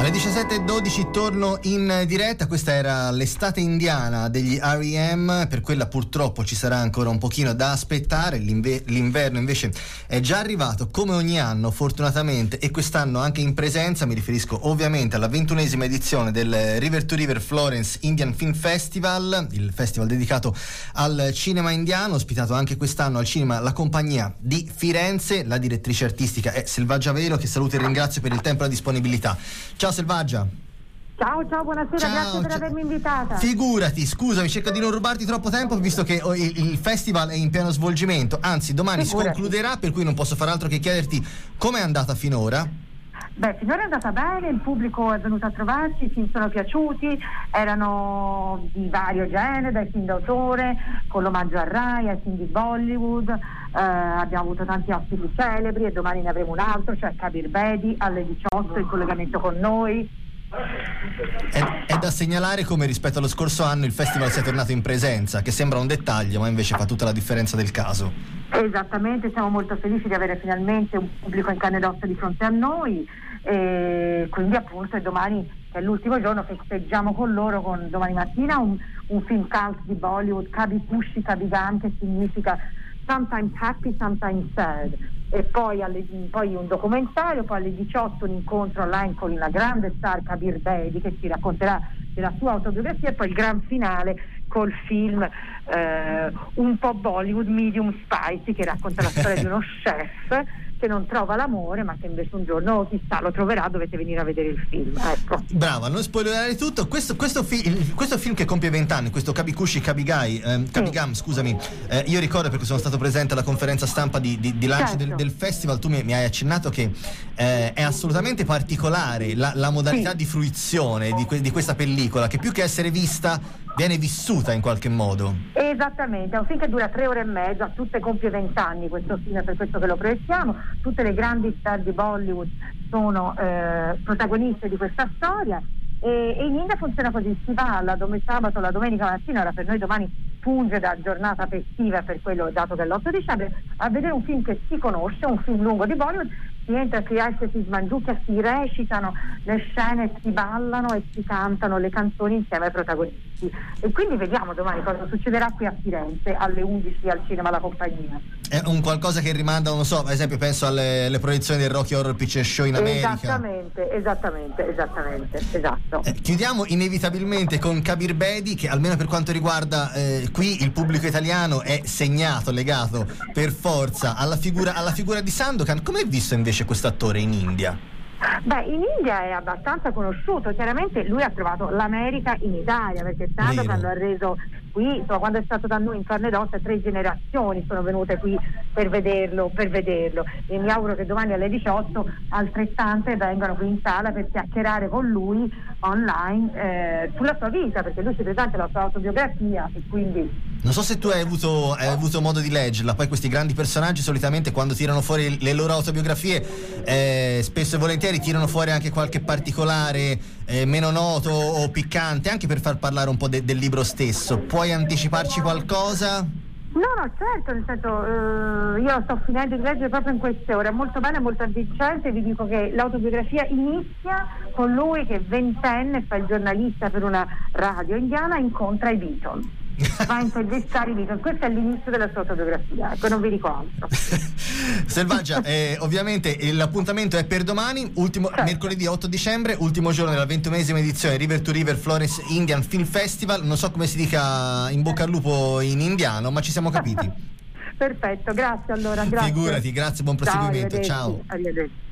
Alle 17.12 torno in diretta, questa era l'estate indiana degli R.E.M., per quella purtroppo ci sarà ancora un pochino da aspettare, L'inver- l'inverno invece è già arrivato come ogni anno fortunatamente e quest'anno anche in presenza, mi riferisco ovviamente alla ventunesima edizione del River to River Florence Indian Film Festival, il festival dedicato al cinema indiano, ospitato anche quest'anno al cinema la compagnia di Firenze, la direttrice artistica è Selvaggia Vero che saluto e ringrazio per il tempo e la disponibilità. Ciao Selvaggia. Ciao, ciao, buonasera, ciao, grazie per avermi invitata. Figurati, scusami, cerco di non rubarti troppo tempo visto che il, il festival è in pieno svolgimento, anzi domani Figurati. si concluderà per cui non posso fare altro che chiederti come è andata finora. Beh, finora è andata bene, il pubblico è venuto a trovarci, i film sono piaciuti, erano di vario genere, dai film d'autore, con l'omaggio a Rai, ai film di Bollywood, eh, abbiamo avuto tanti ospiti celebri e domani ne avremo un altro, cioè Kabir Bedi alle 18 in collegamento con noi. È, è, da segnalare come rispetto allo scorso anno il festival sia tornato in presenza, che sembra un dettaglio, ma invece fa tutta la differenza del caso. Esattamente, siamo molto felici di avere finalmente un pubblico in carne ed ossa di fronte a noi e quindi appunto e domani che è l'ultimo giorno festeggiamo con loro con domani mattina un, un film cult di Bollywood, Kabi Pushi Kabigan che significa sometimes happy, sometimes sad. E poi, alle, poi, un documentario, poi alle 18 un incontro online con la grande star Kabir Bedi che ci racconterà della sua autobiografia e poi il gran finale col film eh, un po' Bollywood, medium spicy che racconta la storia di uno chef che non trova l'amore ma che invece un giorno chissà lo troverà dovete venire a vedere il film ecco. brava non spoilerare tutto questo, questo, fi- questo film che compie 20 anni questo Kabikushi Kabigai eh, Kabigam sì. scusami eh, io ricordo perché sono stato presente alla conferenza stampa di, di, di lancio certo. del, del, festival tu mi, mi, hai accennato che eh, è assolutamente particolare la, la modalità sì. di fruizione di, que- di questa pellicola che più che essere vista viene vissuta in qualche modo. Esattamente, è un film che dura tre ore e mezza, tutte compie vent'anni questo film, per questo che lo proiettiamo, tutte le grandi star di Bollywood sono eh, protagoniste di questa storia e, e in India funziona così, si va la dom- sabato, la domenica mattina, ora per noi domani funge da giornata festiva per quello dato che è l'8 dicembre, a vedere un film che si conosce, un film lungo di Bollywood, si entra, si esce, si smangiucchia, si recitano le scene, si ballano e si cantano le canzoni insieme ai protagonisti. E quindi vediamo domani cosa succederà qui a Firenze alle 11 al cinema La Compagnia. È un qualcosa che rimanda, non so, ad esempio penso alle, alle proiezioni del Rocky Horror Picture Show in America. Esattamente, esattamente, esattamente, esatto. Eh, chiudiamo inevitabilmente con Kabir Bedi che almeno per quanto riguarda eh, qui il pubblico italiano è segnato, legato per forza alla figura, alla figura di Sandokan. Come è visto invece questo attore in India? Beh, in India è abbastanza conosciuto, chiaramente lui ha trovato l'America in Italia perché Sandokan lo ha reso qui, insomma, quando è stato da noi in carne ed ossa, tre generazioni sono venute qui per vederlo, per vederlo. E mi auguro che domani alle 18 altrettante vengano qui in sala per chiacchierare con lui online eh, sulla sua vita, perché lui ci presenta la sua autobiografia e quindi... Non so se tu hai avuto, hai avuto modo di leggerla, poi questi grandi personaggi solitamente quando tirano fuori le loro autobiografie eh, spesso e volentieri tirano fuori anche qualche particolare eh, meno noto o piccante, anche per far parlare un po' de- del libro stesso. Puoi anticiparci qualcosa? No, no, certo, nel senso, eh, io sto finendo di leggere proprio in queste ore, è molto bene, molto avvincente, vi dico che l'autobiografia inizia con lui che ventenne fa il giornalista per una radio indiana, incontra i Beatles va a intervistare Beatles. Questo è l'inizio della sua autobiografia, ecco, non vi dico altro. Selvaggia, eh, ovviamente l'appuntamento è per domani, ultimo, certo. mercoledì 8 dicembre, ultimo giorno della ventunesima edizione River to River Florence Indian Film Festival. Non so come si dica in bocca al lupo in indiano, ma ci siamo capiti. Perfetto, grazie allora. Grazie. Figurati, grazie, buon proseguimento. Ciao. Arrivederci. Arrivederci.